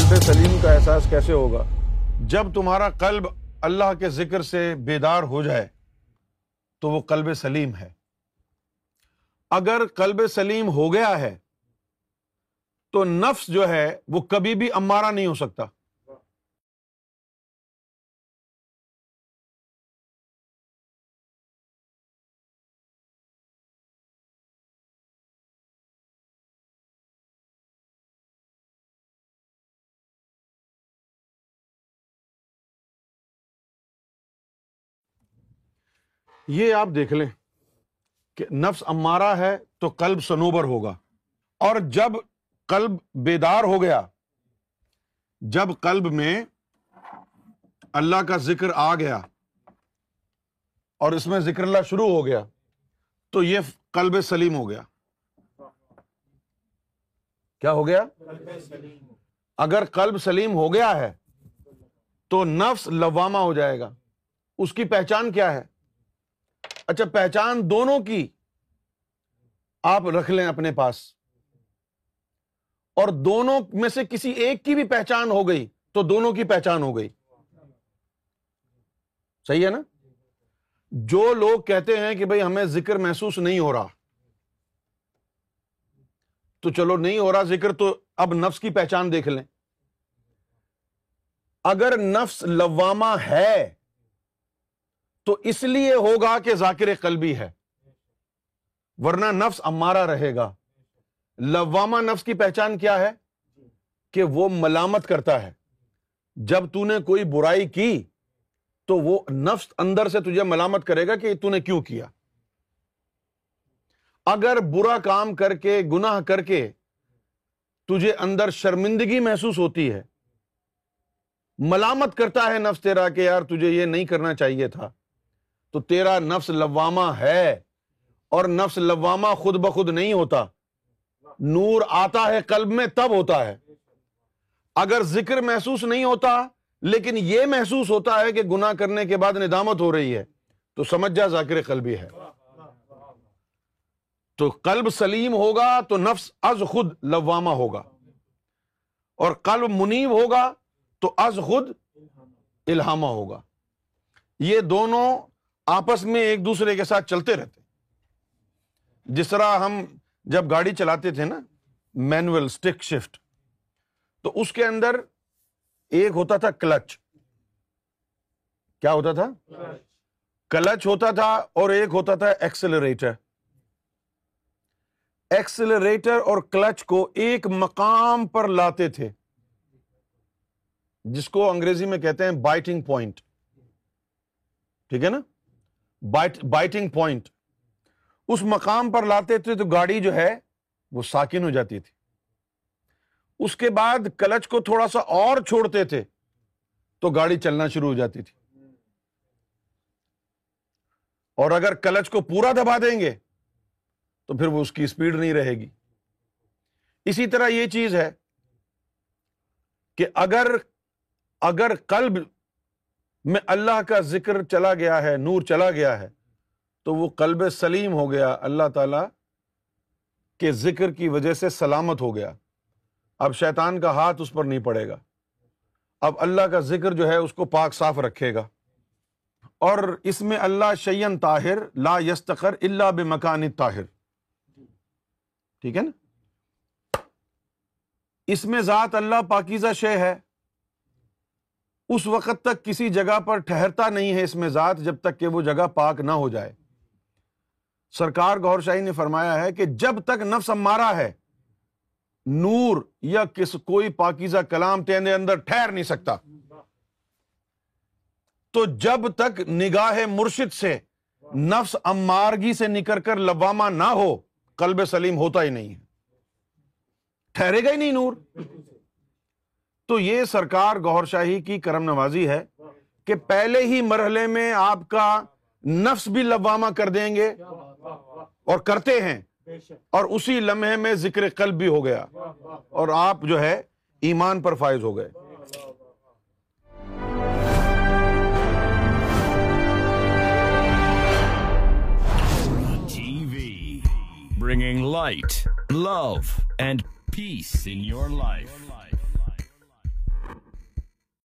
قلب سلیم کا احساس کیسے ہوگا؟ جب تمہارا قلب اللہ کے ذکر سے بیدار ہو جائے، تو وہ قلب سلیم ہے۔ اگر قلب سلیم ہو گیا ہے، تو نفس جو ہے، وہ کبھی بھی امارا نہیں ہو سکتا۔ یہ آپ دیکھ لیں کہ نفس امارا ہے تو قلب سنوبر ہوگا۔ اور جب قلب بیدار ہو گیا، جب قلب میں اللہ کا ذکر آ گیا اور اس میں ذکر اللہ شروع ہو گیا، تو یہ قلب سلیم ہو گیا۔ کیا ہو گیا؟ اگر قلب سلیم ہو گیا ہے تو نفس لوامہ ہو جائے گا۔ اس کی پہچان کیا ہے؟ اچھا پہچان دونوں کی آپ رکھ لیں اپنے پاس۔ اور دونوں میں سے کسی ایک کی بھی پہچان ہو گئی تو دونوں کی پہچان ہو گئی۔ صحیح ہے نا؟ جو لوگ کہتے ہیں کہ بھائی ہمیں ذکر محسوس نہیں ہو رہا، تو چلو نہیں ہو رہا ذکر تو اب نفس کی پہچان دیکھ لیں۔ اگر نفس لوامہ ہے تو اس لیے ہوگا کہ ذاکر قلبی ہے۔ ورنہ نفس امارا رہے گا۔ لوامہ نفس کی پہچان کیا ہے؟ کہ وہ ملامت کرتا ہے۔ جب تو نے کوئی برائی کی، تو وہ نفس اندر سے تجھے ملامت کرے گا کہ تو نے کیوں کیا۔ اگر برا کام کر کے، گناہ کر کے تجھے اندر شرمندگی محسوس ہوتی ہے، ملامت کرتا ہے نفس تیرا کہ یار تجھے یہ نہیں کرنا چاہیے تھا۔ تو تیرا نفس لوامہ ہے اور نفس لوامہ خود بخود نہیں ہوتا۔ نور آتا ہے قلب میں، تب ہوتا ہے۔ اگر ذکر محسوس نہیں ہوتا، لیکن یہ محسوس ہوتا ہے کہ گنا کرنے کے بعد ندامت ہو رہی ہے، تو سمجھ جا ذاکر قلبی ہے۔ تو قلب سلیم ہوگا تو نفس از خود لوامہ ہوگا۔ اور قلب منیب ہوگا تو از خود الہامہ ہوگا۔ یہ دونوں آپس میں ایک دوسرے کے ساتھ چلتے رہتے جس طرح ہم جب گاڑی چلاتے تھے نا مینوئل اسٹک شفٹ تو اس کے اندر ایک ہوتا تھا کلچ۔ کیا ہوتا تھا؟ کلچ ہوتا تھا اور ایک ہوتا تھا ایکسلریٹر ایکسلریٹر اور کلچ کو ایک مقام پر لاتے تھے، جس کو انگریزی میں کہتے ہیں بائٹنگ پوائنٹ ٹھیک ہے نا؟ بائٹنگ پوائنٹ اس مقام پر لاتے تھے تو گاڑی جو ہے وہ ساکن ہو جاتی تھی۔ اس کے بعد کلچ کو تھوڑا سا اور چھوڑتے تھے تو گاڑی چلنا شروع ہو جاتی تھی۔ اور اگر کلچ کو پورا دبا دیں گے تو پھر وہ اس کی اسپیڈ نہیں رہے گی۔ اسی طرح یہ چیز ہے کہ اگر اگر قلب میں اللہ کا ذکر چلا گیا ہے، نور چلا گیا ہے، تو وہ قلب سلیم ہو گیا، اللہ تعالی کے ذکر کی وجہ سے سلامت ہو گیا۔ اب شیطان کا ہاتھ اس پر نہیں پڑے گا۔ اب اللہ کا ذکر جو ہے، اس کو پاک صاف رکھے گا۔ اور اس میں اللہ شیئن طاہر، لا یستقر اللہ بے مکان طاہر۔ ٹھیک ہے نا؟ اس میں ذات اللہ پاکیزہ شے ہے۔ اس وقت تک کسی جگہ پر ٹھہرتا نہیں ہے اس میں ذات جب تک کہ وہ جگہ پاک نہ ہو جائے۔ سرکار گور شاہی نے فرمایا ہے کہ جب تک نفس مارا ہے، نور یا کس کوئی پاکیزہ کلام تیرے اندر ٹھہر نہیں سکتا۔ تو جب تک نگاہ مرشد سے نفس امارگی سے نکل کر لبامہ نہ ہو، قلب سلیم ہوتا ہی نہیں ہے۔ ٹھہرے گا ہی نہیں نور۔ تو یہ سرکار گور شاہی کی کرم نوازی ہے کہ پہلے ہی مرحلے میں آپ کا نفس بھی لبامہ کر دیں گے اور کرتے ہیں اور اسی لمحے میں ذکر قلب بھی ہو گیا اور آپ جو ہے ایمان پر فائز ہو گئے۔ Bringing light love and peace in your life